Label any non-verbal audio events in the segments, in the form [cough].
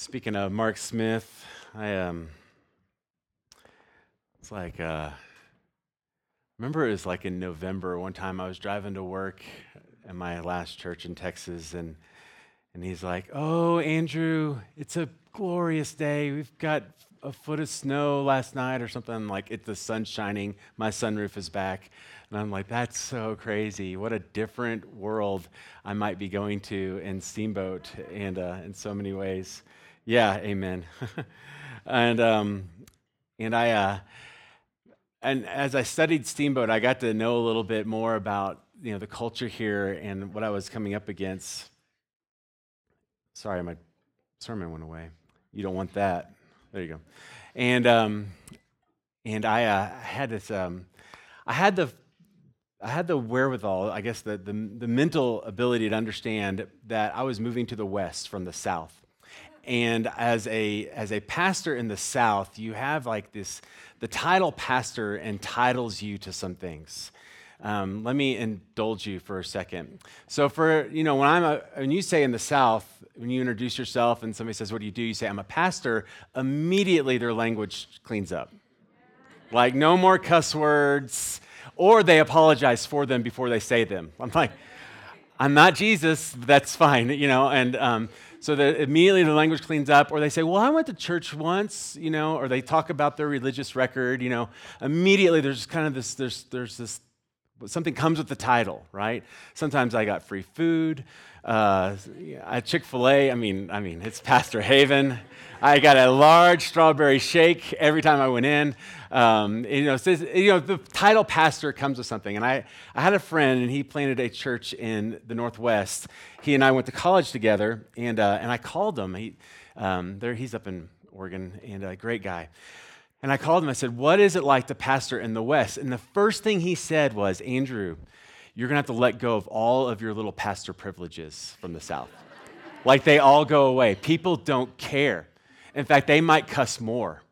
Speaking of Mark Smith, I um, it's like uh, remember it was like in November one time I was driving to work at my last church in Texas, and and he's like, "Oh, Andrew, it's a glorious day. We've got a foot of snow last night or something. Like it's the sun shining. My sunroof is back." And I'm like, that's so crazy. What a different world I might be going to in Steamboat and uh, in so many ways. Yeah, amen. [laughs] and um, and I uh, and as I studied Steamboat, I got to know a little bit more about you know the culture here and what I was coming up against. Sorry, my sermon went away. You don't want that. There you go. And um, and I uh, had this. Um, I had the I had the wherewithal, I guess, the, the, the mental ability to understand that I was moving to the west from the south and as a as a pastor in the south you have like this the title pastor entitles you to some things. Um, let me indulge you for a second. So for you know when i'm a, when you say in the south when you introduce yourself and somebody says what do you do? you say i'm a pastor immediately their language cleans up. Like no more cuss words or they apologize for them before they say them. I'm like i'm not jesus that's fine you know and um, so that immediately the language cleans up, or they say, Well, I went to church once, you know, or they talk about their religious record, you know. Immediately there's kind of this, there's, there's this, something comes with the title, right? Sometimes I got free food. Uh, Chick fil A, I mean, I mean, it's Pastor Haven. I got a large strawberry shake every time I went in. Um, you know, says, you know, the title pastor comes with something. And I, I had a friend, and he planted a church in the Northwest. He and I went to college together, and, uh, and I called him. He, um, there, he's up in Oregon, and a great guy. And I called him. I said, What is it like to pastor in the West? And the first thing he said was, Andrew, you're going to have to let go of all of your little pastor privileges from the South. like they all go away. People don't care. In fact, they might cuss more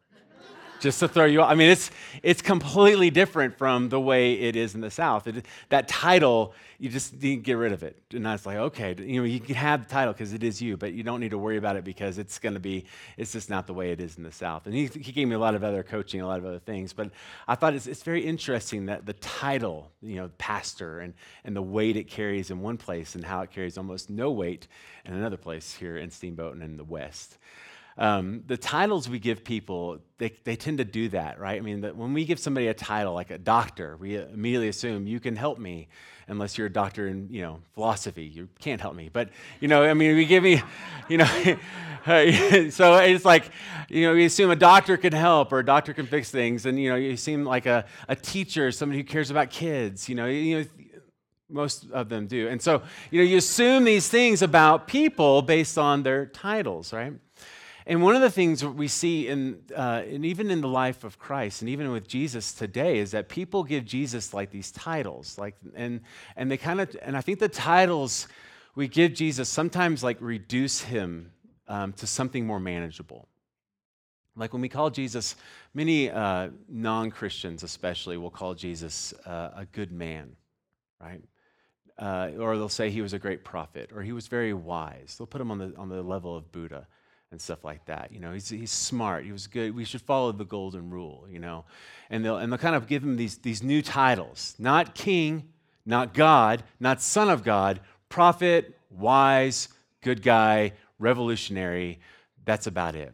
just to throw you off. I mean, it's, it's completely different from the way it is in the South. It, that title, you just need to get rid of it. And I was like, okay, you know, you can have the title because it is you, but you don't need to worry about it because it's going to be, it's just not the way it is in the South. And he, he gave me a lot of other coaching, a lot of other things. But I thought it's, it's very interesting that the title, you know, pastor and, and the weight it carries in one place and how it carries almost no weight in another place here in Steamboat and in the West. Um, the titles we give people, they, they tend to do that, right? I mean, that when we give somebody a title, like a doctor, we immediately assume you can help me, unless you're a doctor in, you know, philosophy. You can't help me. But, you know, I mean, we give me, you know, [laughs] [laughs] so it's like, you know, we assume a doctor can help or a doctor can fix things. And, you know, you seem like a, a teacher, somebody who cares about kids, you know, you know, most of them do. And so, you know, you assume these things about people based on their titles, right? And one of the things we see in, uh, and even in the life of Christ, and even with Jesus today, is that people give Jesus like these titles, like, and and they kind of, and I think the titles we give Jesus sometimes like reduce him um, to something more manageable. Like when we call Jesus, many uh, non Christians especially will call Jesus uh, a good man, right? Uh, or they'll say he was a great prophet, or he was very wise. They'll put him on the, on the level of Buddha and stuff like that. You know, he's, he's smart. He was good. We should follow the golden rule, you know. And they'll, and they'll kind of give him these, these new titles not king, not God, not son of God, prophet, wise, good guy, revolutionary. That's about it.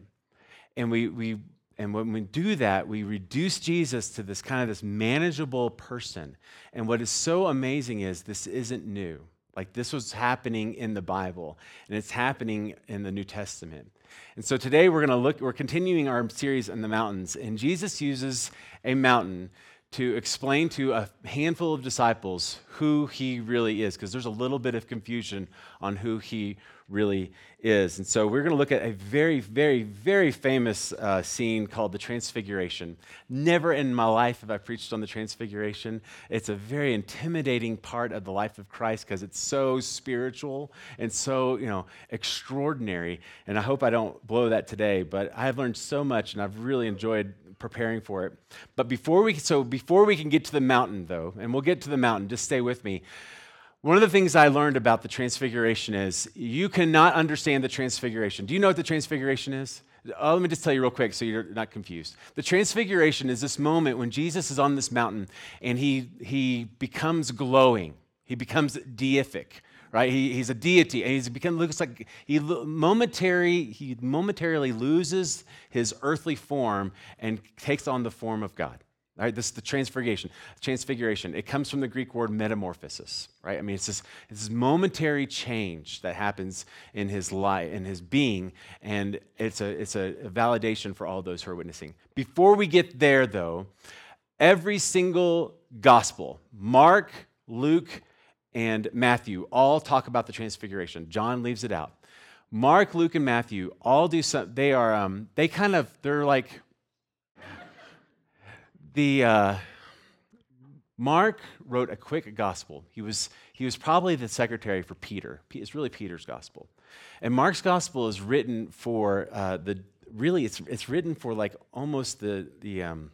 And we, we and when we do that, we reduce Jesus to this kind of this manageable person. And what is so amazing is this isn't new. Like this was happening in the Bible, and it's happening in the New Testament. And so today we're going to look, we're continuing our series on the mountains, and Jesus uses a mountain to explain to a handful of disciples who he really is, because there's a little bit of confusion on who he really is. And so we're going to look at a very, very, very famous uh, scene called the Transfiguration. Never in my life have I preached on the Transfiguration. It's a very intimidating part of the life of Christ because it's so spiritual and so, you know, extraordinary. And I hope I don't blow that today, but I've learned so much and I've really enjoyed preparing for it. But before we so before we can get to the mountain though, and we'll get to the mountain, just stay with me One of the things I learned about the transfiguration is you cannot understand the transfiguration. Do you know what the transfiguration is? Oh, let me just tell you real quick so you're not confused. The transfiguration is this moment when Jesus is on this mountain and he, he becomes glowing, he becomes deific. Right, he, he's a deity, and he's become looks like he momentary he momentarily loses his earthly form and takes on the form of God. All right, this is the transfiguration. Transfiguration. It comes from the Greek word metamorphosis, right? I mean, it's this, it's this momentary change that happens in his life, in his being, and it's a it's a, validation for all those who are witnessing. Before we get there, though, every single gospel, Mark, Luke, and Matthew, all talk about the transfiguration. John leaves it out. Mark, Luke, and Matthew all do some. They are um, they kind of they're like the uh, Mark wrote a quick gospel. He was, he was probably the secretary for Peter. It's really Peter's gospel. And Mark's gospel is written for uh, the, really, it's, it's written for like almost the, the, um,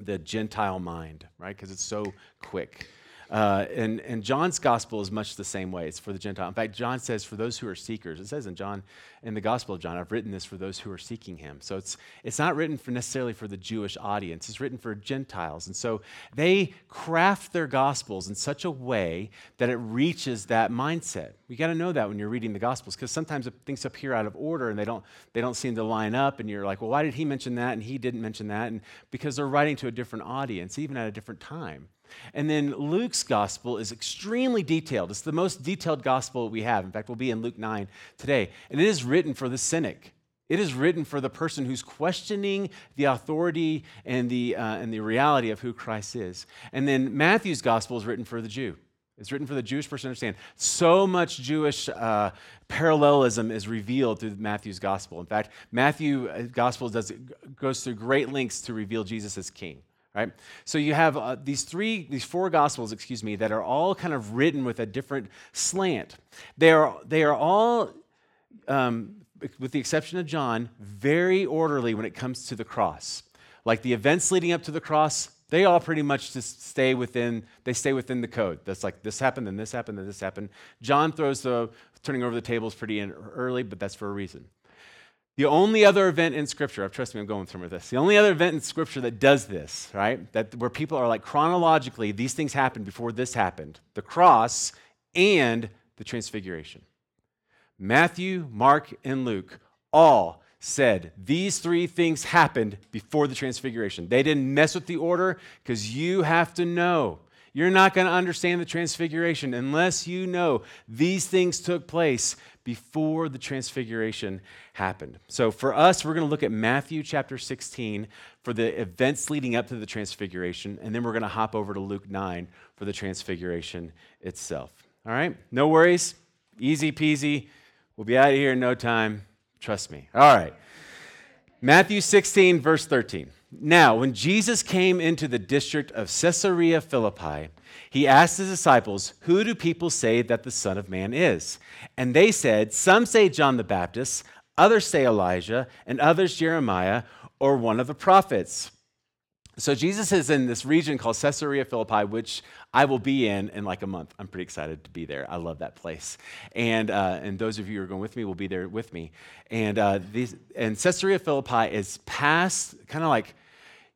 the Gentile mind, right? Because it's so quick. Uh, and, and John's gospel is much the same way. It's for the Gentile. In fact, John says, for those who are seekers. It says in John, in the Gospel of John, I've written this for those who are seeking him. So it's, it's not written for necessarily for the Jewish audience, it's written for Gentiles. And so they craft their gospels in such a way that it reaches that mindset. You got to know that when you're reading the gospels, because sometimes things appear out of order and they don't, they don't seem to line up. And you're like, well, why did he mention that and he didn't mention that? And because they're writing to a different audience, even at a different time. And then Luke's gospel is extremely detailed. It's the most detailed gospel we have. In fact, we'll be in Luke 9 today. And it is written for the cynic. It is written for the person who's questioning the authority and the, uh, and the reality of who Christ is. And then Matthew's gospel is written for the Jew. It's written for the Jewish person to understand. So much Jewish uh, parallelism is revealed through Matthew's gospel. In fact, Matthew's uh, gospel does, goes through great lengths to reveal Jesus as king right? So you have uh, these three these four gospels excuse me that are all kind of written with a different slant. They are they are all um, with the exception of john very orderly when it comes to the cross. Like the events leading up to the cross they all pretty much just stay within they stay within the code. That's like this happened then this happened then this happened. John throws the turning over the tables pretty early but that's for a reason the only other event in Scripture, oh, trust me, I'm going through with this. The only other event in Scripture that does this, right? That where people are like chronologically, these things happened before this happened: the cross and the transfiguration. Matthew, Mark, and Luke all said these three things happened before the transfiguration. They didn't mess with the order because you have to know. You're not going to understand the transfiguration unless you know these things took place before the transfiguration happened. So for us, we're going to look at Matthew chapter 16 for the events leading up to the transfiguration, and then we're going to hop over to Luke 9 for the transfiguration itself. All right? No worries. Easy peasy. We'll be out of here in no time. Trust me. All right. Matthew 16, verse 13. Now, when Jesus came into the district of Caesarea Philippi, he asked his disciples, Who do people say that the Son of Man is? And they said, Some say John the Baptist, others say Elijah, and others Jeremiah or one of the prophets. So Jesus is in this region called Caesarea Philippi, which I will be in in like a month. I'm pretty excited to be there. I love that place, and uh, and those of you who are going with me will be there with me. And uh, these and Caesarea Philippi is past kind of like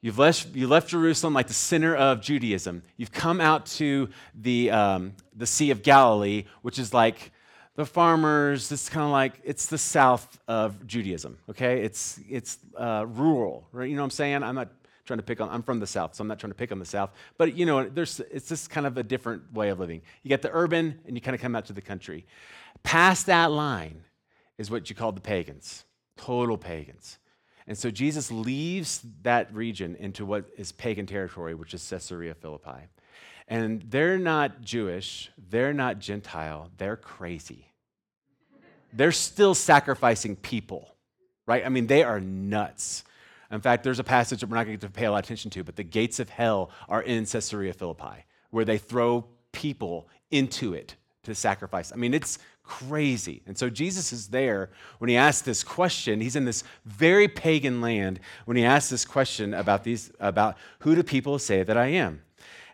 You've left, you left Jerusalem like the center of Judaism. You've come out to the, um, the Sea of Galilee, which is like the farmers. It's kind of like it's the south of Judaism. Okay, it's it's uh, rural, right? You know what I'm saying? I'm not trying to pick on. I'm from the south, so I'm not trying to pick on the south. But you know, there's it's just kind of a different way of living. You get the urban, and you kind of come out to the country. Past that line is what you call the pagans, total pagans. And so Jesus leaves that region into what is pagan territory, which is Caesarea Philippi. And they're not Jewish, they're not Gentile, they're crazy. They're still sacrificing people, right? I mean, they are nuts. In fact, there's a passage that we're not going to pay a lot of attention to, but the gates of hell are in Caesarea Philippi, where they throw people into it to sacrifice. I mean, it's crazy. And so Jesus is there when he asks this question. He's in this very pagan land when he asks this question about these about who do people say that I am?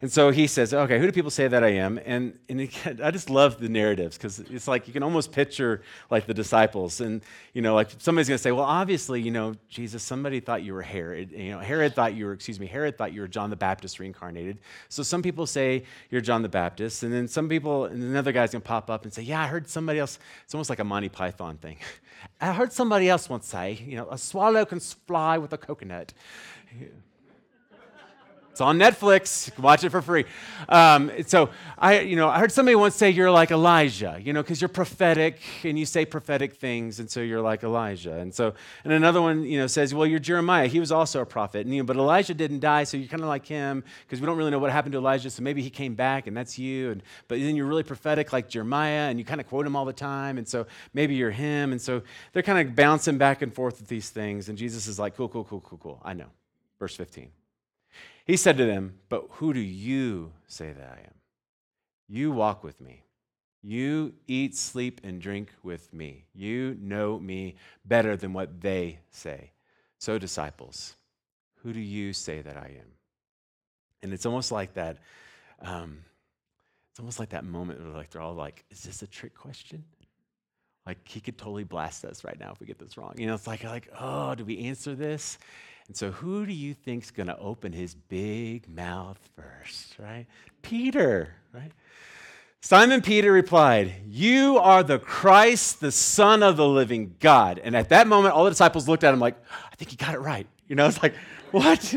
And so he says, okay, who do people say that I am? And, and again, [laughs] I just love the narratives because it's like you can almost picture like the disciples. And, you know, like somebody's going to say, well, obviously, you know, Jesus, somebody thought you were Herod. You know, Herod thought you were, excuse me, Herod thought you were John the Baptist reincarnated. So some people say you're John the Baptist. And then some people, and another guy's going to pop up and say, yeah, I heard somebody else. It's almost like a Monty Python thing. [laughs] I heard somebody else once say, you know, a swallow can fly with a coconut. It's on Netflix. You can watch it for free. Um, so I, you know, I heard somebody once say you're like Elijah, you know, because you're prophetic and you say prophetic things, and so you're like Elijah. And so, and another one, you know, says, well, you're Jeremiah. He was also a prophet, and you know, but Elijah didn't die, so you're kind of like him because we don't really know what happened to Elijah. So maybe he came back, and that's you. And but then you're really prophetic like Jeremiah, and you kind of quote him all the time, and so maybe you're him. And so they're kind of bouncing back and forth with these things, and Jesus is like, cool, cool, cool, cool, cool. I know. Verse 15. He said to them, But who do you say that I am? You walk with me. You eat, sleep, and drink with me. You know me better than what they say. So, disciples, who do you say that I am? And it's almost like that. Um, it's almost like that moment where like they're all like, "Is this a trick question?" Like he could totally blast us right now if we get this wrong. You know, it's like like, "Oh, do we answer this?" And so, who do you think's going to open his big mouth first, right? Peter, right? Simon Peter replied, You are the Christ, the Son of the living God. And at that moment, all the disciples looked at him like, I think he got it right. You know, it's like, [laughs] What?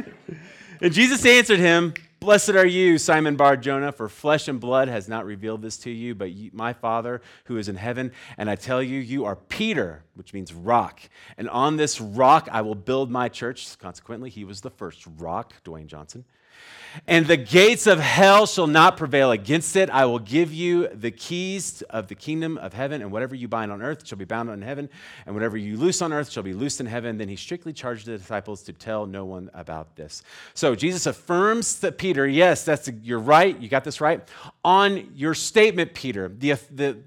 And Jesus answered him, Blessed are you, Simon Bar Jonah, for flesh and blood has not revealed this to you, but my Father who is in heaven. And I tell you, you are Peter, which means rock. And on this rock I will build my church. Consequently, he was the first rock, Dwayne Johnson. And the gates of hell shall not prevail against it. I will give you the keys of the kingdom of heaven, and whatever you bind on earth shall be bound on heaven, and whatever you loose on earth shall be loosed in heaven. Then he strictly charged the disciples to tell no one about this. So Jesus affirms that Peter, yes, that's you're right, you got this right. On your statement, Peter, the, the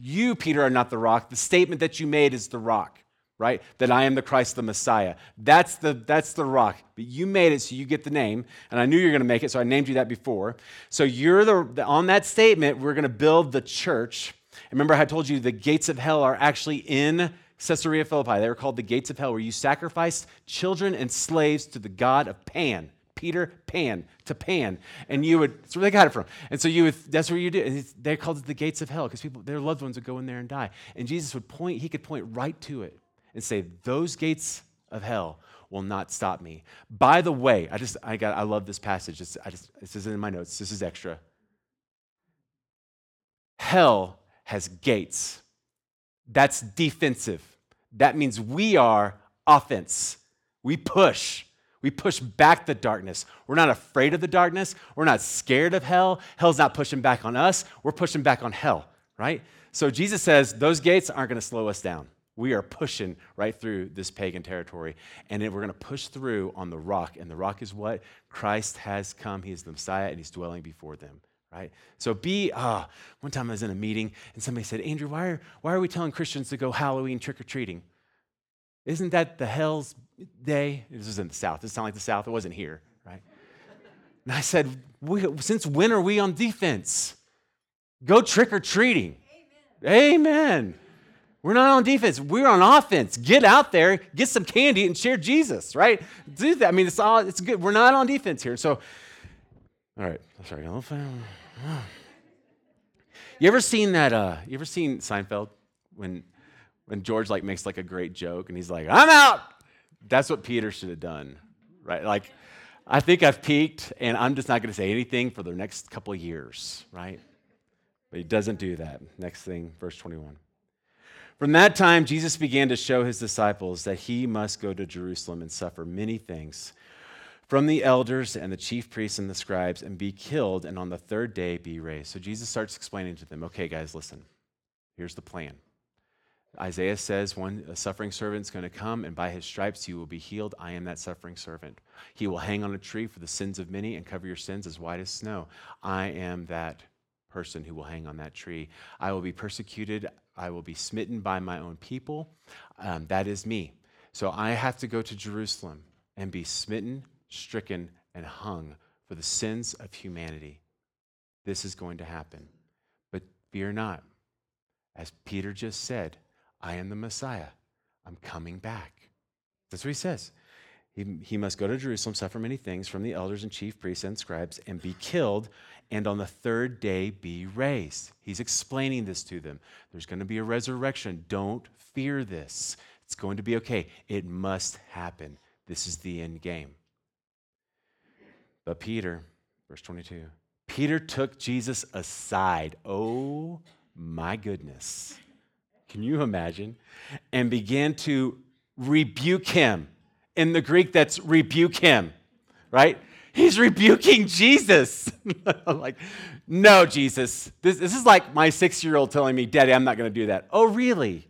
you, Peter, are not the rock. The statement that you made is the rock right? That I am the Christ, the Messiah. That's the, that's the rock. But you made it, so you get the name. And I knew you were going to make it, so I named you that before. So you're the, on that statement, we're going to build the church. Remember, I told you the gates of hell are actually in Caesarea Philippi. They were called the gates of hell, where you sacrificed children and slaves to the god of Pan. Peter Pan to Pan, and you would. That's where they got it from. And so you would. That's where you do. They called it the gates of hell because people, their loved ones would go in there and die. And Jesus would point. He could point right to it and say, Those gates of hell will not stop me. By the way, I just, I got, I love this passage. It's, I just, this is in my notes. This is extra. Hell has gates. That's defensive. That means we are offense. We push. We push back the darkness. We're not afraid of the darkness. We're not scared of hell. Hell's not pushing back on us. We're pushing back on hell, right? So Jesus says those gates aren't going to slow us down we are pushing right through this pagan territory. And we're going to push through on the rock. And the rock is what? Christ has come. He is the Messiah, and he's dwelling before them. Right? So be, ah, one time I was in a meeting and somebody said, Andrew, why are, why are we telling Christians to go Halloween trick or treating? Isn't that the hell's day? This is in the South. This sound like the South. It wasn't here, right? And I said, since when are we on defense? Go trick or treating. Amen. Amen. We're not on defense. We're on offense. Get out there, get some candy, and share Jesus, right? Do that. I mean, it's all it's good. We're not on defense here. So, all right. Sorry. You ever seen that? Uh, you ever seen Seinfeld when when George like makes like a great joke and he's like, "I'm out." That's what Peter should have done, right? Like, I think I've peaked, and I'm just not going to say anything for the next couple of years, right? But he doesn't do that. Next thing, verse 21. From that time, Jesus began to show his disciples that he must go to Jerusalem and suffer many things from the elders and the chief priests and the scribes and be killed, and on the third day be raised. So Jesus starts explaining to them okay, guys, listen, here's the plan. Isaiah says one a suffering servant's going to come, and by his stripes you will be healed. I am that suffering servant. He will hang on a tree for the sins of many and cover your sins as white as snow. I am that person who will hang on that tree. I will be persecuted. I will be smitten by my own people. Um, that is me. So I have to go to Jerusalem and be smitten, stricken, and hung for the sins of humanity. This is going to happen. But fear not. As Peter just said, I am the Messiah. I'm coming back. That's what he says. He, must go to Jerusalem, suffer many things from the elders and chief priests and scribes, and be killed, and on the third day be raised. He's explaining this to them. There's going to be a resurrection. Don't fear this. It's going to be okay. It must happen. This is the end game. But Peter, verse 22, Peter took Jesus aside. Oh my goodness. Can you imagine? And began to rebuke him in the Greek, that's rebuke him, right? He's rebuking Jesus. I'm [laughs] like, no, Jesus. This, this is like my six year old telling me, Daddy, I'm not going to do that. Oh, really?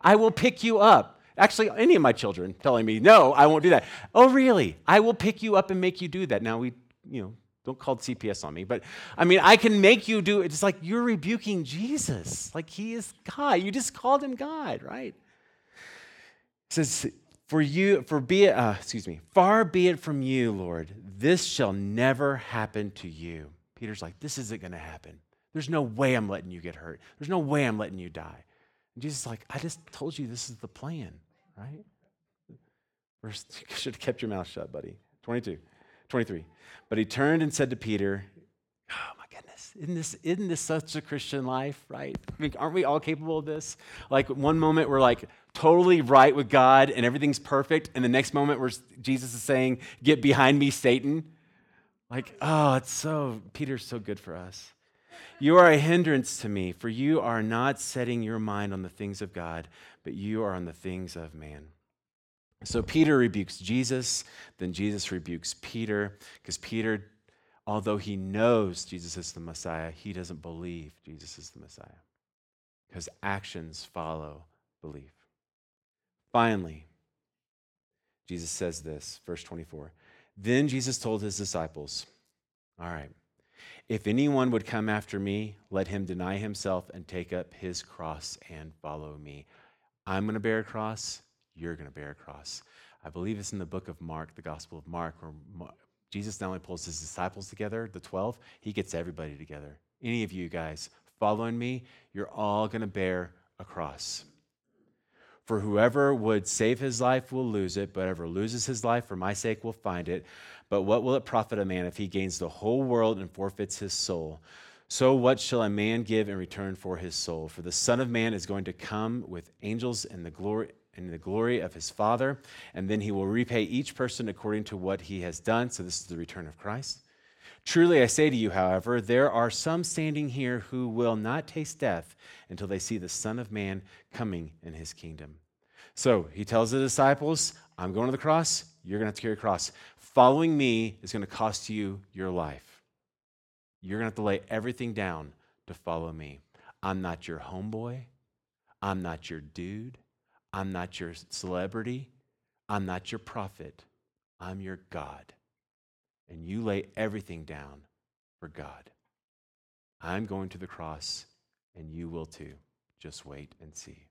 I will pick you up. Actually, any of my children telling me, no, I won't do that. Oh, really? I will pick you up and make you do that. Now, we, you know, don't call CPS on me, but I mean, I can make you do it. It's like you're rebuking Jesus. Like he is God. You just called him God, right? It says, for you, for be it, uh, excuse me, far be it from you, Lord, this shall never happen to you. Peter's like, this isn't going to happen. There's no way I'm letting you get hurt. There's no way I'm letting you die. And Jesus is like, I just told you this is the plan, right? Verse, [laughs] you should have kept your mouth shut, buddy. 22, 23. But he turned and said to Peter, Oh goodness, isn't this, isn't this such a Christian life, right? I mean, aren't we all capable of this? Like one moment we're like, totally right with God and everything's perfect. And the next moment where Jesus is saying, Get behind me, Satan. Like, oh, it's so, Peter's so good for us. You are a hindrance to me, for you are not setting your mind on the things of God, but you are on the things of man. So Peter rebukes Jesus, then Jesus rebukes Peter, because Peter, although he knows Jesus is the Messiah, he doesn't believe Jesus is the Messiah, because actions follow belief. Finally, Jesus says this, verse 24. Then Jesus told his disciples, All right, if anyone would come after me, let him deny himself and take up his cross and follow me. I'm going to bear a cross, you're going to bear a cross. I believe it's in the book of Mark, the Gospel of Mark, where Jesus not only pulls his disciples together, the 12, he gets everybody together. Any of you guys following me, you're all going to bear a cross. For whoever would save his life will lose it, but whoever loses his life for my sake will find it. But what will it profit a man if he gains the whole world and forfeits his soul? So what shall a man give in return for his soul? For the Son of Man is going to come with angels in the glory in the glory of his Father, and then he will repay each person according to what he has done. So this is the return of Christ. Truly I say to you, however, there are some standing here who will not taste death until they see the Son of Man coming in his kingdom. So he tells the disciples, I'm going to the cross, you're going to have to carry a cross. Following me is going to cost you your life. You're going to have to lay everything down to follow me. I'm not your homeboy. I'm not your dude. I'm not your celebrity. I'm not your prophet. I'm your God. And you lay everything down for God. I'm going to the cross, and you will too. Just wait and see.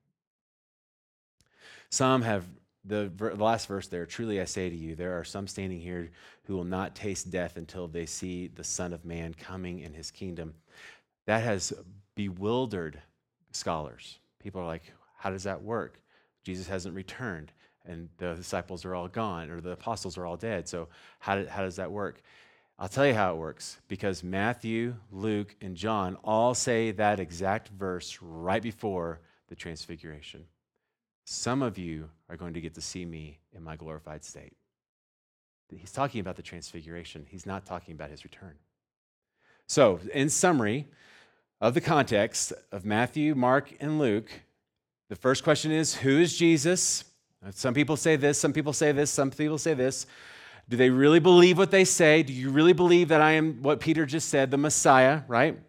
Some have, the, last verse there, truly I say to you, there are some standing here who will not taste death until they see the Son of Man coming in his kingdom. That has bewildered scholars. People are like, how does that work? Jesus hasn't returned and the disciples are all gone or the apostles are all dead. So, how, how does that work? I'll tell you how it works because Matthew, Luke, and John all say that exact verse right before the transfiguration. Some of you are going to get to see me in my glorified state. He's talking about the transfiguration, he's not talking about his return. So, in summary of the context of Matthew, Mark, and Luke, the first question is Who is Jesus? Some people say this, some people say this, some people say this. Do they really believe what they say? Do you really believe that I am what Peter just said, the Messiah, right?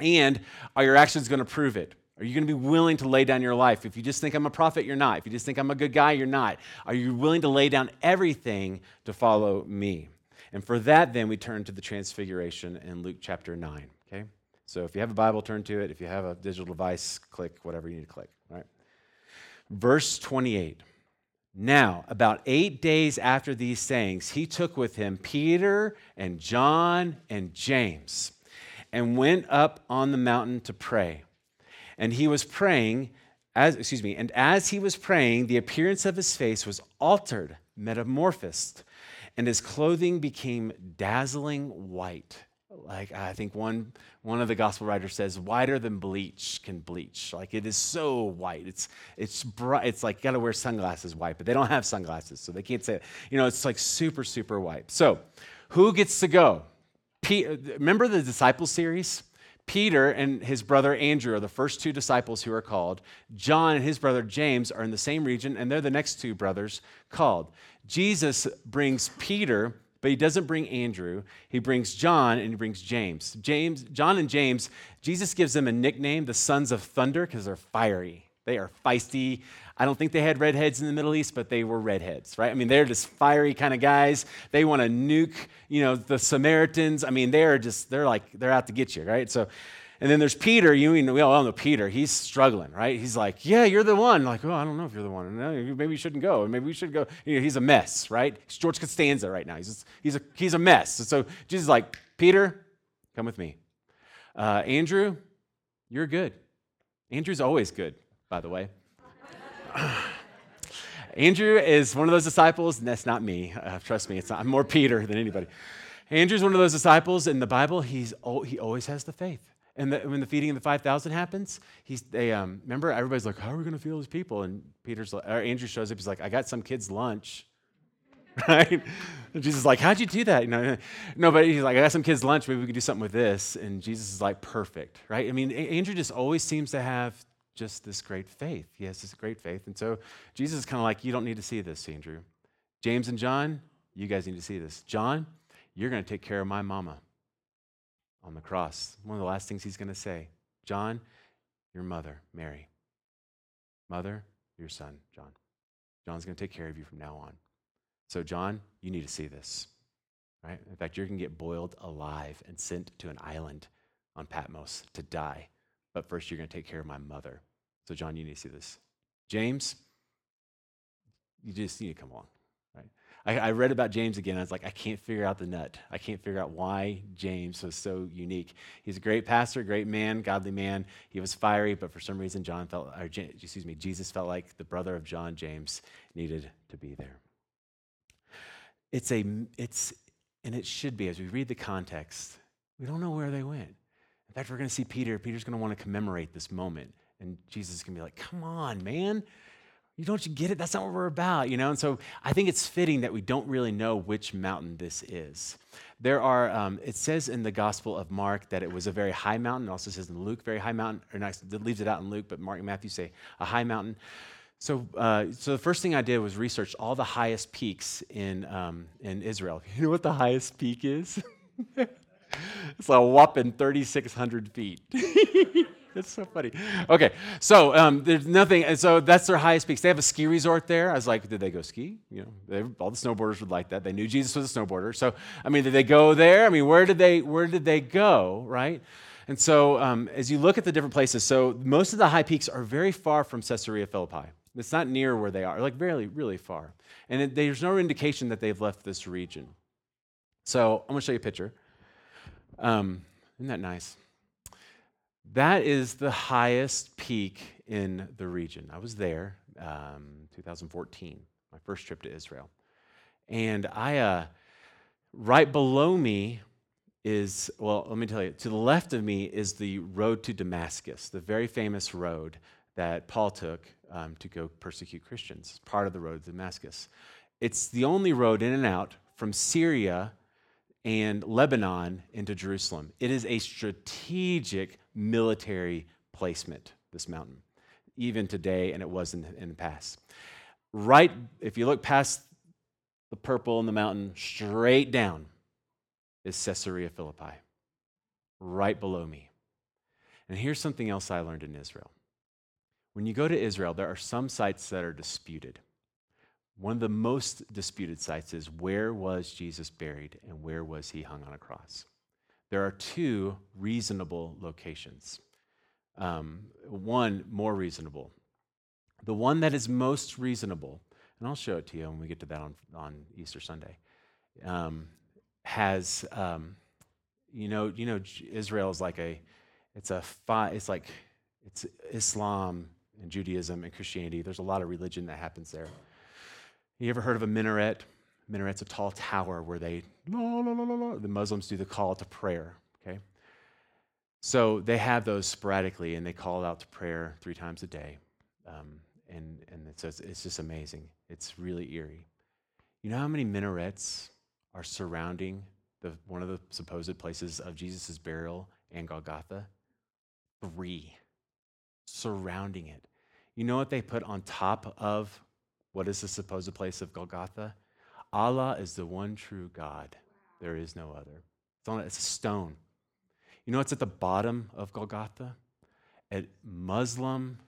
And are your actions going to prove it? Are you going to be willing to lay down your life? If you just think I'm a prophet, you're not. If you just think I'm a good guy, you're not. Are you willing to lay down everything to follow me? And for that, then we turn to the transfiguration in Luke chapter 9. Okay? So if you have a Bible, turn to it. If you have a digital device, click whatever you need to click. All right? Verse 28. Now, about eight days after these sayings, he took with him Peter and John and James and went up on the mountain to pray. And he was praying, as, excuse me, and as he was praying, the appearance of his face was altered, metamorphosed, and his clothing became dazzling white like I think one one of the gospel writers says whiter than bleach can bleach. Like it is so white. It's it's bright. It's like you got to wear sunglasses white, but they don't have sunglasses, so they can't say it. You know, it's like super super white. So, who gets to go? remember the disciple series? Peter and his brother Andrew are the first two disciples who are called. John and his brother James are in the same region, and they're the next two brothers called. Jesus brings Peter but he doesn't bring Andrew. He brings John and he brings James. James, John and James, Jesus gives them a nickname, the sons of thunder, because they're fiery. They are feisty. I don't think they had redheads in the Middle East, but they were redheads, right? I mean, they're just fiery kind of guys. They want to nuke, you know, the Samaritans. I mean, they're just, they're like, they're out to get you, right? So and then there's Peter. You know, we all know Peter. He's struggling, right? He's like, "Yeah, you're the one." Like, "Oh, I don't know if you're the one. Maybe you shouldn't go. Maybe we should go." You know, he's a mess, right? He's George Costanza right now. He's just, he's a he's a mess. So Jesus is like, "Peter, come with me." Uh, Andrew, you're good. Andrew's always good, by the way. [sighs] Andrew is one of those disciples, and that's not me. Uh, trust me, it's not, I'm more Peter than anybody. Andrew's one of those disciples in the Bible. He's he always has the faith. And the, when the feeding of the 5,000 happens, he's, they, um, remember, everybody's like, how are we going to feed these people? And Peter's, or Andrew shows up. He's like, I got some kid's lunch. [laughs] right? And Jesus is like, how'd you do that? You know, [laughs] no, but he's like, I got some kid's lunch. Maybe we could do something with this. And Jesus is like, perfect, right? I mean, Andrew just always seems to have just this great faith. He has this great faith. And so Jesus is kind of like, you don't need to see this, Andrew. James and John, you guys need to see this. John, you're going to take care of my mama on the cross. One of the last things he's going to say John, your mother, Mary. Mother, your son, John. John's going to take care of you from now on. So, John, you need to see this. Right? In fact, you're going to get boiled alive and sent to an island on Patmos to die. But first, you're going to take care of my mother. So, John, you need to see this. James, you just need to come along. I, I, read about James again. I was like, I can't figure out the nut. I can't figure out why James was so unique. He's a great pastor, great man, godly man. He was fiery, but for some reason, John felt, or, excuse me, Jesus felt like the brother of John, James, needed to be there. It's a, it's, and it should be as we read the context. We don't know where they went. In fact, we're going to see Peter. Peter's going to want to commemorate this moment, and Jesus is going to be like, "Come on, man." You don't you get it? That's not what we're about, you know? And so I think it's fitting that we don't really know which mountain this is. There are, um, it says in the Gospel of Mark that it was a very high mountain. It also says in Luke, very high mountain, or it leaves it out in Luke, but Mark and Matthew say a high mountain. So, uh, so the first thing I did was research all the highest peaks in, um, in Israel. [laughs] You know what the highest peak is? [laughs] it's a whopping 3,600 feet. [laughs] That's so funny. Okay, so um, there's nothing. And so that's their highest peaks. They have a ski resort there. I was like, did they go ski? You know, they, all the snowboarders would like that. They knew Jesus was a snowboarder. So I mean, did they go there? I mean, where did they where did they go? Right. And so um, as you look at the different places, so most of the high peaks are very far from Caesarea Philippi. It's not near where they are, like really, really far. And it, there's no indication that they've left this region. So I'm going to show you a picture. Um, isn't that nice? That is the highest peak in the region. I was there, um, 2014, my first trip to Israel. And I, uh, right below me is, well, let me tell you, to the left of me is the road to Damascus, the very famous road that Paul took um, to go persecute Christians, part of the road to Damascus. It's the only road in and out from Syria and Lebanon into Jerusalem. It is a strategic military placement, this mountain, even today, and it was in, in the past. Right, if you look past the purple in the mountain, straight down is Caesarea Philippi, right below me. And here's something else I learned in Israel. When you go to Israel, there are some sites that are disputed. One of the most disputed sites is where was Jesus buried and where was he hung on a cross? There are two reasonable locations. Um, one more reasonable. The one that is most reasonable, and I'll show it to you when we get to that on, on Easter Sunday, um, has, um, you know, you know, Israel is like a, it's a, fi- it's like, it's Islam and Judaism and Christianity. There's a lot of religion that happens there. You ever heard of a minaret? Minaret's a tall tower where they, la, la, la, la, the Muslims do the call to prayer, okay? So they have those sporadically, and they call out to prayer three times a day. Um, and and it's it's just amazing. It's really eerie. You know how many minarets are surrounding the, one of the supposed places of Jesus' burial and Golgotha? Three surrounding it. You know what they put on top of what is the supposed place of Golgotha? Allah is the one true God. There is no other. It's, on, it's a stone. You know what's at the bottom of Golgotha? At Muslim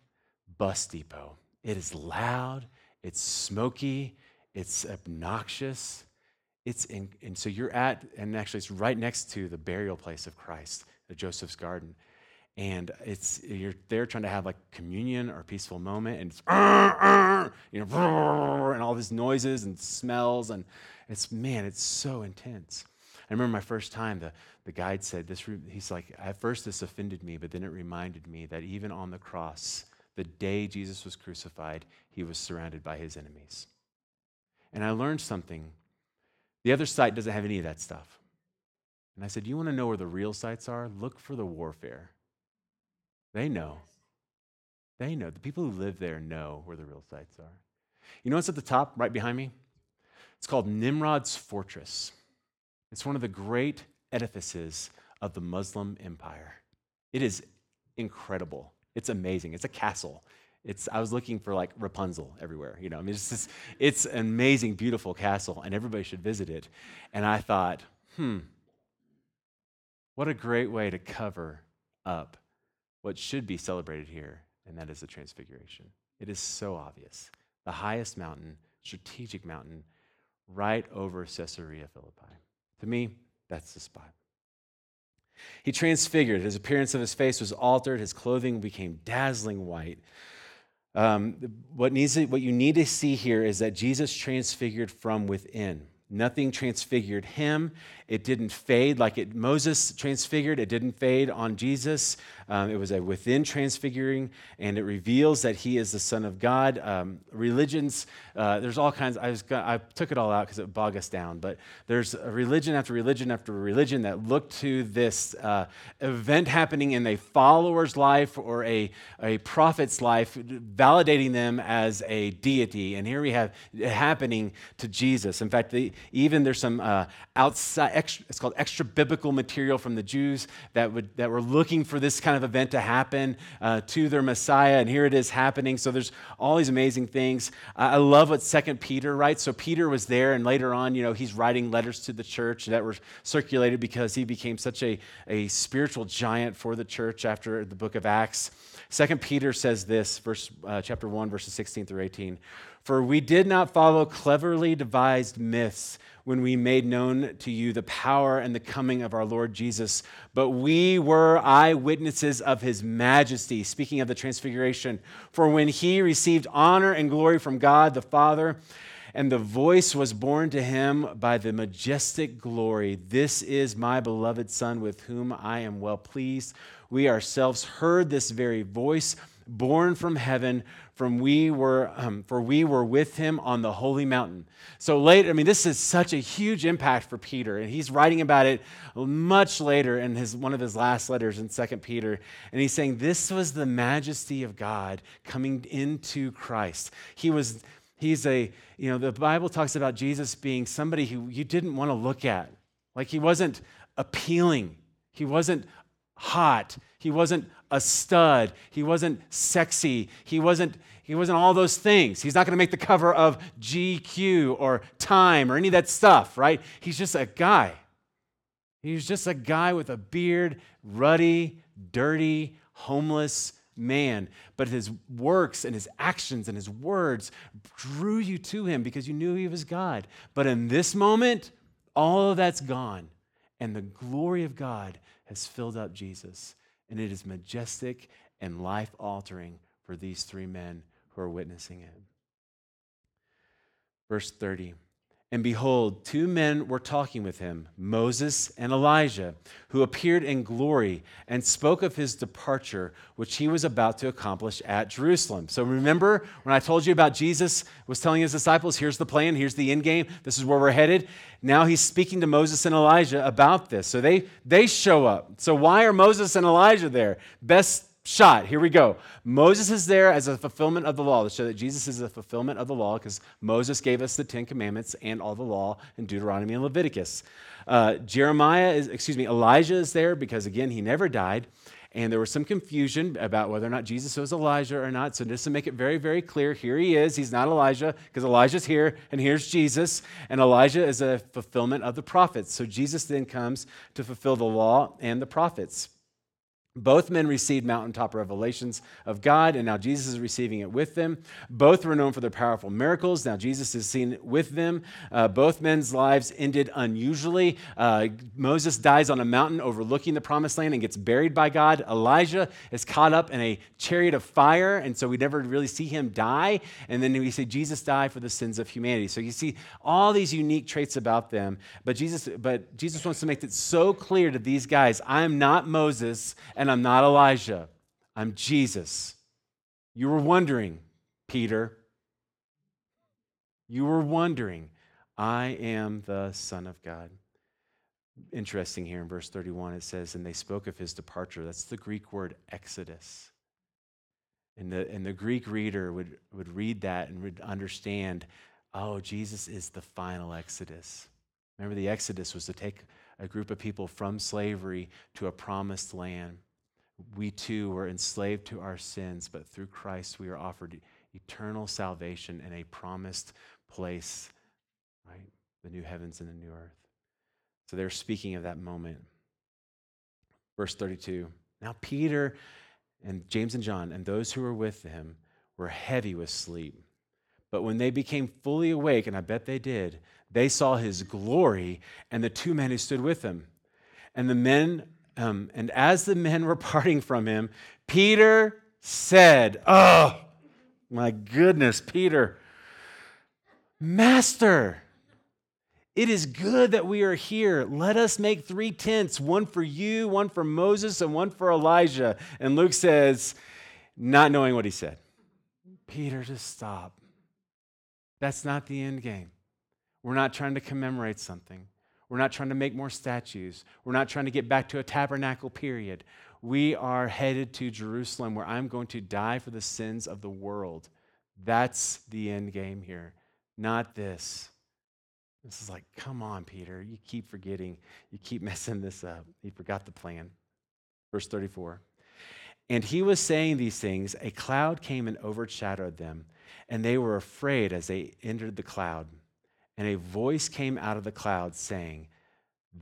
bus depot. It is loud, it's smoky, it's obnoxious. It's in, and so you're at, and actually it's right next to the burial place of Christ, Joseph's Garden. And it's you're there trying to have like communion or peaceful moment, and it's you know, and all these noises and smells, and it's man, it's so intense. I remember my first time, the, the guide said this, he's like, at first this offended me, but then it reminded me that even on the cross, the day Jesus was crucified, he was surrounded by his enemies. And I learned something. The other site doesn't have any of that stuff. And I said, You want to know where the real sites are? Look for the warfare. They know. They know. The people who live there know where the real sites are. You know what's at the top, right behind me? It's called Nimrod's Fortress. It's one of the great edifices of the Muslim empire. It is incredible. It's amazing. It's a castle. It's, I was looking for like Rapunzel everywhere, you know. I mean, it's, just, it's an amazing, beautiful castle, and everybody should visit it. And I thought, hmm, what a great way to cover up what should be celebrated here, and that is the Transfiguration. It is so obvious. The highest mountain, strategic mountain, right over Caesarea Philippi. To me, that's the spot. He transfigured. His appearance of his face was altered. His clothing became dazzling white. Um, what, needs to, what you need to see here is that Jesus transfigured from within. Nothing transfigured him. It didn't fade like it, Moses transfigured. It didn't fade on Jesus. Um, it was a within transfiguring, and it reveals that he is the Son of God. Um, religions, uh, there's all kinds. I, I took it all out because it bogged us down. But there's religion after religion after religion that look to this uh, event happening in a follower's life or a, a prophet's life, validating them as a deity. And here we have it happening to Jesus. In fact, even there's some uh, outside extra, it's called extra biblical material from the Jews that, would, that were looking for this kind of event to happen uh, to their Messiah, and here it is happening. So there's all these amazing things. I love what Second Peter writes. So Peter was there, and later on, you know, he's writing letters to the church that were circulated because he became such a, a spiritual giant for the church after the book of Acts. Second Peter says this, verse uh, chapter 1, verses 16 through 18. For we did not follow cleverly devised myths when we made known to you the power and the coming of our Lord Jesus, but we were eyewitnesses of his majesty. Speaking of the transfiguration, for when he received honor and glory from God the Father, and the voice was borne to him by the majestic glory This is my beloved Son, with whom I am well pleased. We ourselves heard this very voice borne from heaven from we were um, for we were with him on the holy mountain. So later i mean this is such a huge impact for peter and he's writing about it much later in his one of his last letters in Second peter and he's saying this was the majesty of god coming into christ. He was he's a you know the bible talks about jesus being somebody who you didn't want to look at. Like he wasn't appealing. He wasn't hot. He wasn't a stud. He wasn't sexy. He wasn't, he wasn't all those things. He's not going to make the cover of GQ or Time or any of that stuff, right? He's just a guy. He's just a guy with a beard, ruddy, dirty, homeless man. But his works and his actions and his words drew you to him because you knew he was God. But in this moment, all of that's gone. And the glory of God has filled up Jesus and it is majestic and life altering for these three men who are witnessing it. Verse 30. And behold, two men were talking with him, Moses and Elijah, who appeared in glory and spoke of his departure, which he was about to accomplish at Jerusalem. So remember when I told you about Jesus was telling his disciples, here's the plan, here's the end game, this is where we're headed. Now he's speaking to Moses and Elijah about this. So they, they show up. So why are Moses and Elijah there? Best shot. Here we go. Moses is there as a fulfillment of the law to show that Jesus is a fulfillment of the law because Moses gave us the Ten Commandments and all the law in Deuteronomy and Leviticus. Uh, Jeremiah is, excuse me, Elijah is there because again, he never died. And there was some confusion about whether or not Jesus was Elijah or not. So, just to make it very, very clear, here he is. He's not Elijah because Elijah's here, and here's Jesus. And Elijah is a fulfillment of the prophets. So, Jesus then comes to fulfill the law and the prophets. Both men received mountaintop revelations of God, and now Jesus is receiving it with them. Both were known for their powerful miracles. Now Jesus is seen with them. Uh, both men's lives ended unusually. Uh, Moses dies on a mountain overlooking the promised land and gets buried by God. Elijah is caught up in a chariot of fire, and so we never really see him die. And then we say Jesus died for the sins of humanity. So you see all these unique traits about them. But Jesus, but Jesus wants to make it so clear to these guys: I am not Moses, and I'm not Elijah. I'm Jesus. You were wondering, Peter. You were wondering, I am the Son of God. Interesting here in verse 31, it says, And they spoke of his departure. That's the Greek word exodus. And the, and the Greek reader would, would read that and would understand oh, Jesus is the final exodus. Remember, the exodus was to take a group of people from slavery to a promised land we too were enslaved to our sins, but through Christ we are offered eternal salvation and a promised place, right? The new heavens and the new earth. So they're speaking of that moment. Verse 32 Now Peter and James and John and those who were with him were heavy with sleep. But when they became fully awake, and I bet they did, they saw his glory and the two men who stood with him. And the men um, and as the men were [laughs] parting from him, Peter said, Oh, my goodness, Peter, Master, it is good that we are here. Let us make three tents one for you, one for Moses, and one for Elijah. And Luke says, not knowing what he said, Peter, just stop. That's not the end game. We're not trying to commemorate something. We're not trying to make more statues. We're not trying to get back to a tabernacle period. We are headed to Jerusalem where I'm going to die for the sins of the world. That's the end game here, not this. This is like, come on, Peter. You keep forgetting. You keep [laughs] messing this up. You forgot the plan. Verse 34. And he was saying these things. A cloud came and overshadowed them, and they were afraid as they entered the cloud. And a voice came out of the cloud saying,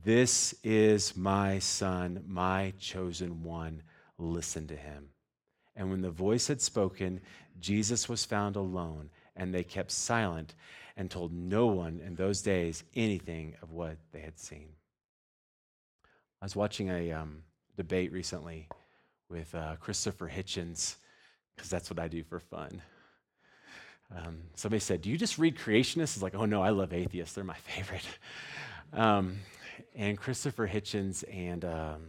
This is my son, my chosen one. Listen to him. And when the voice had spoken, Jesus was found alone, and they kept silent and told no one in those days anything of what they had seen. I was watching a um, debate recently with uh, Christopher Hitchens, because that's what I do for fun. Um, somebody said, Do you just read creationists? It's like, Oh, no, I love atheists. They're my [laughs] favorite. Um, and Christopher Hitchens and um,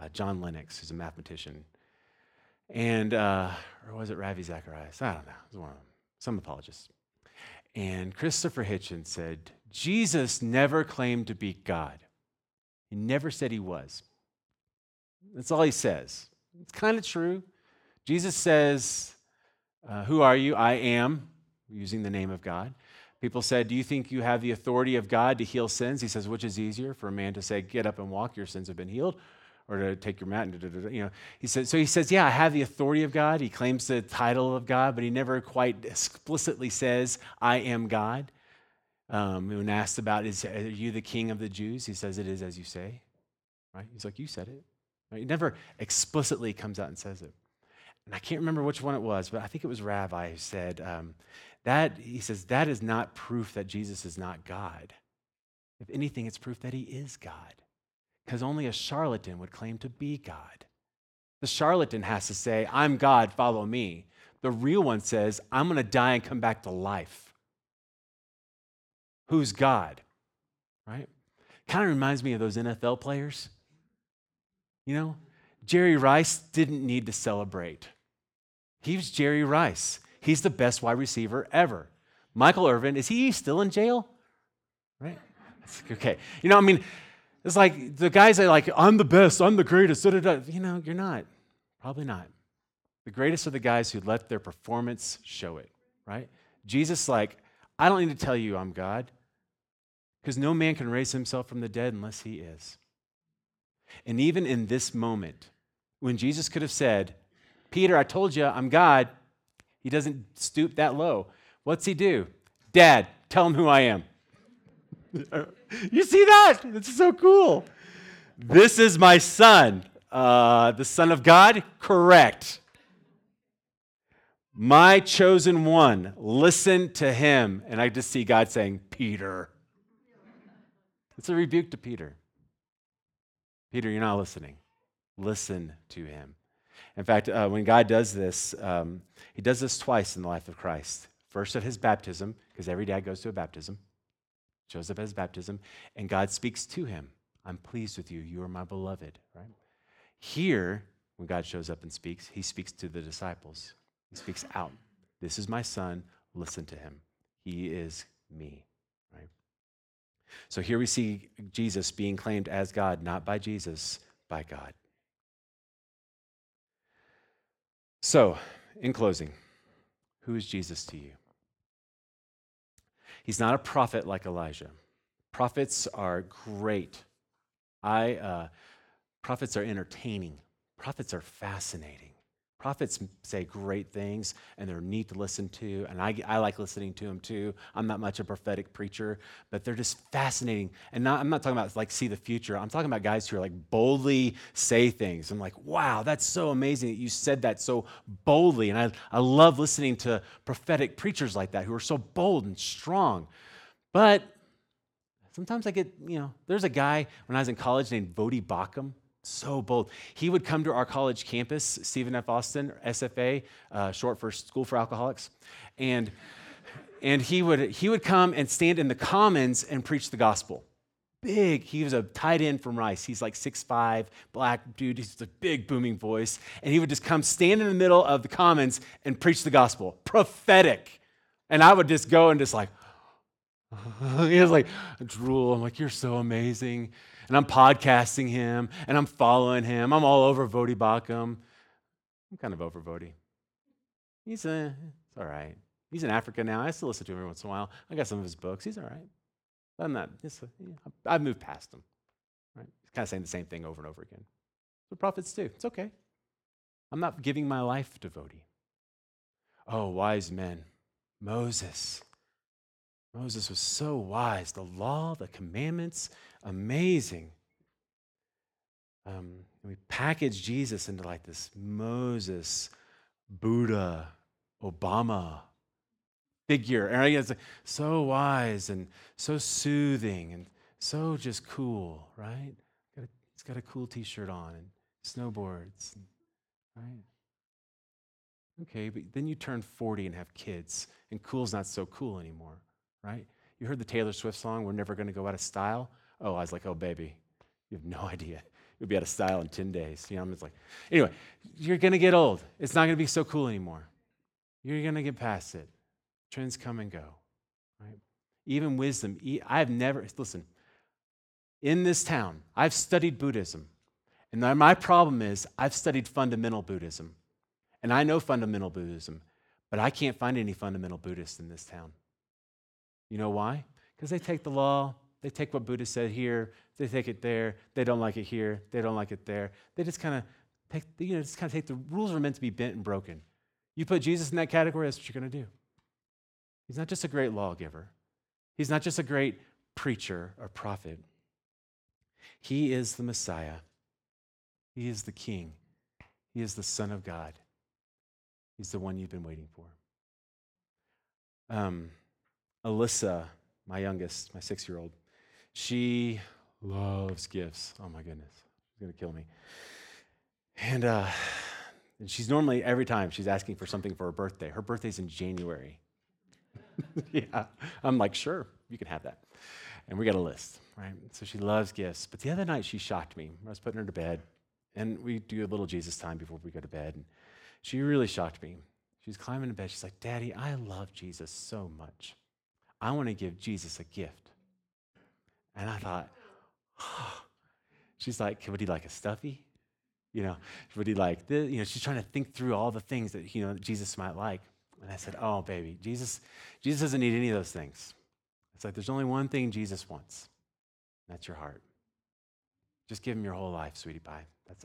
uh, John Lennox, who's a mathematician, and, uh, or was it Ravi Zacharias? I don't know. It was one of them. Some apologists. And Christopher Hitchens said, Jesus never claimed to be God. He never said he was. That's all he says. It's kind of true. Jesus says, uh, Who are you? I am, using the name of God. People said, Do you think you have the authority of God to heal sins? He says, Which is easier for a man to say, Get up and walk, your sins have been healed? Or to take your mat and, da, da, da, you know, he said, so he says, yeah, I have the authority of God. He claims the title of God, but he never quite explicitly says, I am God. Um, when asked about, is are you the king of the Jews? He says, it is as you say, right? He's like, you said it. Right? He never explicitly comes out and says it and I can't remember which one it was, but I think it was Ravi who said um, that, he says, that is not proof that Jesus is not God. If anything, it's proof that he is God. Because only a charlatan would claim to be God. The charlatan has to say, I'm God, follow me. The real one says, I'm going to die and come back to life. Who's God? Right? Kind of reminds me of those NFL players. You know, Jerry Rice didn't need to celebrate. He was Jerry Rice. He's the best wide receiver ever. Michael Irvin, is he still in jail? Right? [laughs] Okay. You know, I mean, it's like the guys that like, I'm the best, I'm the greatest. You know, you're not. Probably not. The greatest are the guys who let their performance show it, right? Jesus, like, I don't need to tell you I'm God, because no man can raise himself from the dead unless he is. And even in this moment, when Jesus could have said, Peter, I told you I'm God, he doesn't stoop that low. What's he do? Dad, tell him who I am. [laughs] you see that? It's so cool. This is my son, uh, the Son of God? Correct. My chosen one, listen to him. And I just see God saying, Peter. It's a rebuke to Peter. Peter, you're not listening. Listen to him. In fact, uh, when God does this, um, he does this twice in the life of Christ. First at his baptism, because every dad goes to a baptism, shows up at his baptism, and God speaks to him. I'm pleased with you. You are my beloved, right? Here, when God shows up and speaks, he speaks to the disciples. He speaks out. This is my son. Listen to him. He is me? So here we see Jesus being claimed as God, not by Jesus, by God. So, in closing, who is Jesus to you? He's not a prophet like Elijah. Prophets are great. I, uh, prophets are entertaining. Prophets are fascinating. Prophets say great things and they're neat to listen to, and I, I like listening to them too. I'm not much a prophetic preacher, but they're just fascinating. And not, I'm not talking about like see the future. I'm talking about guys who are like boldly say things. I'm like, wow, that's so amazing that you said that so boldly. And I, I love listening to prophetic preachers like that who are so bold and strong. But sometimes I get, you know, there's a guy when I was in college named Voddie Baucham. So bold. He would come to our college campus, Stephen F. Austin, SFA, uh, short for School for Alcoholics, and and he would he would come and stand in the commons and preach the gospel. Big. He was a tight end from Rice. He's like six five, black dude. He's a big booming voice, and he would just come stand in the middle of the commons and preach the gospel. Prophetic. And I would just go and just like, [laughs] he was like drool. I'm like, you're so amazing and I'm podcasting him and I'm following him. I'm all over Voddie Baucham. I'm kind of over Voddie. He's a, uh, it's all right. He's in Africa now. I still listen to him every once in a while. I got some of his books. He's all right. I'm not, I've moved past him. Right? He's kind of saying the same thing over and over again. The prophets do. It's okay. I'm not giving my life to Voddie. Oh, wise men. Moses. Moses was so wise. The law, the commandments, amazing. Um, we package Jesus into like this Moses, Buddha, Obama figure. And it's so wise and so soothing and so just cool, right? He's got a cool t shirt on and snowboards, right? Okay, but then you turn 40 and have kids, and cool's not so cool anymore, right? You heard the Taylor Swift song, We're Never Gonna Go Out of Style? Oh, I was like, oh, baby, you have no [laughs] idea. You'll be out of style in 10 days. You know, I'm just like, anyway, you're to get old. It's not to be so cool anymore. You're to get past it. Trends come and go, right? Even wisdom. I've never, listen, in this town, I've studied Buddhism. And my problem is, I've studied fundamental Buddhism. And I know fundamental Buddhism, but I can't find any fundamental Buddhists in this town. You know why? Because they take the law, they take what Buddha said here, they take it there, they don't like it here, they don't like it there. They just kind of take, you know, just kind of take the rules are meant to be bent and broken. You put Jesus in that category, that's what you're going to do. He's not just a great lawgiver, he's not just a great preacher or prophet. He is the Messiah, he is the King, he is the Son of God. He's the one you've been waiting for. Um, Alyssa, my youngest, my six year old, she loves gifts. Oh my goodness, she's gonna kill me. And uh, and she's normally every time she's asking for something for her birthday. Her birthday's in January. [laughs] yeah, I'm like, sure, you can have that. And we got a list, right? So she loves gifts. But the other night she shocked me. I was putting her to bed, and we do a little Jesus time before we go to bed. And she really shocked me. She's climbing in bed. She's like, Daddy, I love Jesus so much. I want to give Jesus a gift. And I thought, oh. she's like, would he like a stuffy? You know, would he like this? You know, she's trying to think through all the things that, you know, Jesus might like. And I said, oh, baby, Jesus, Jesus doesn't need any of those things. It's like there's only one thing Jesus wants. That's your heart. Just give him your whole life, sweetie pie. That's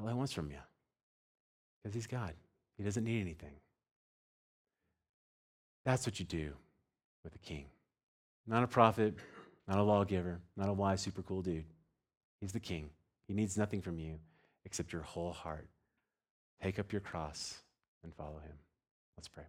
all he wants from you. Because he's God. He doesn't need anything. That's what you do with a king. Not a prophet, not a lawgiver, not a wise, super cool dude. He's the king. He needs nothing from you except your whole heart. Take up your cross and follow him. Let's pray.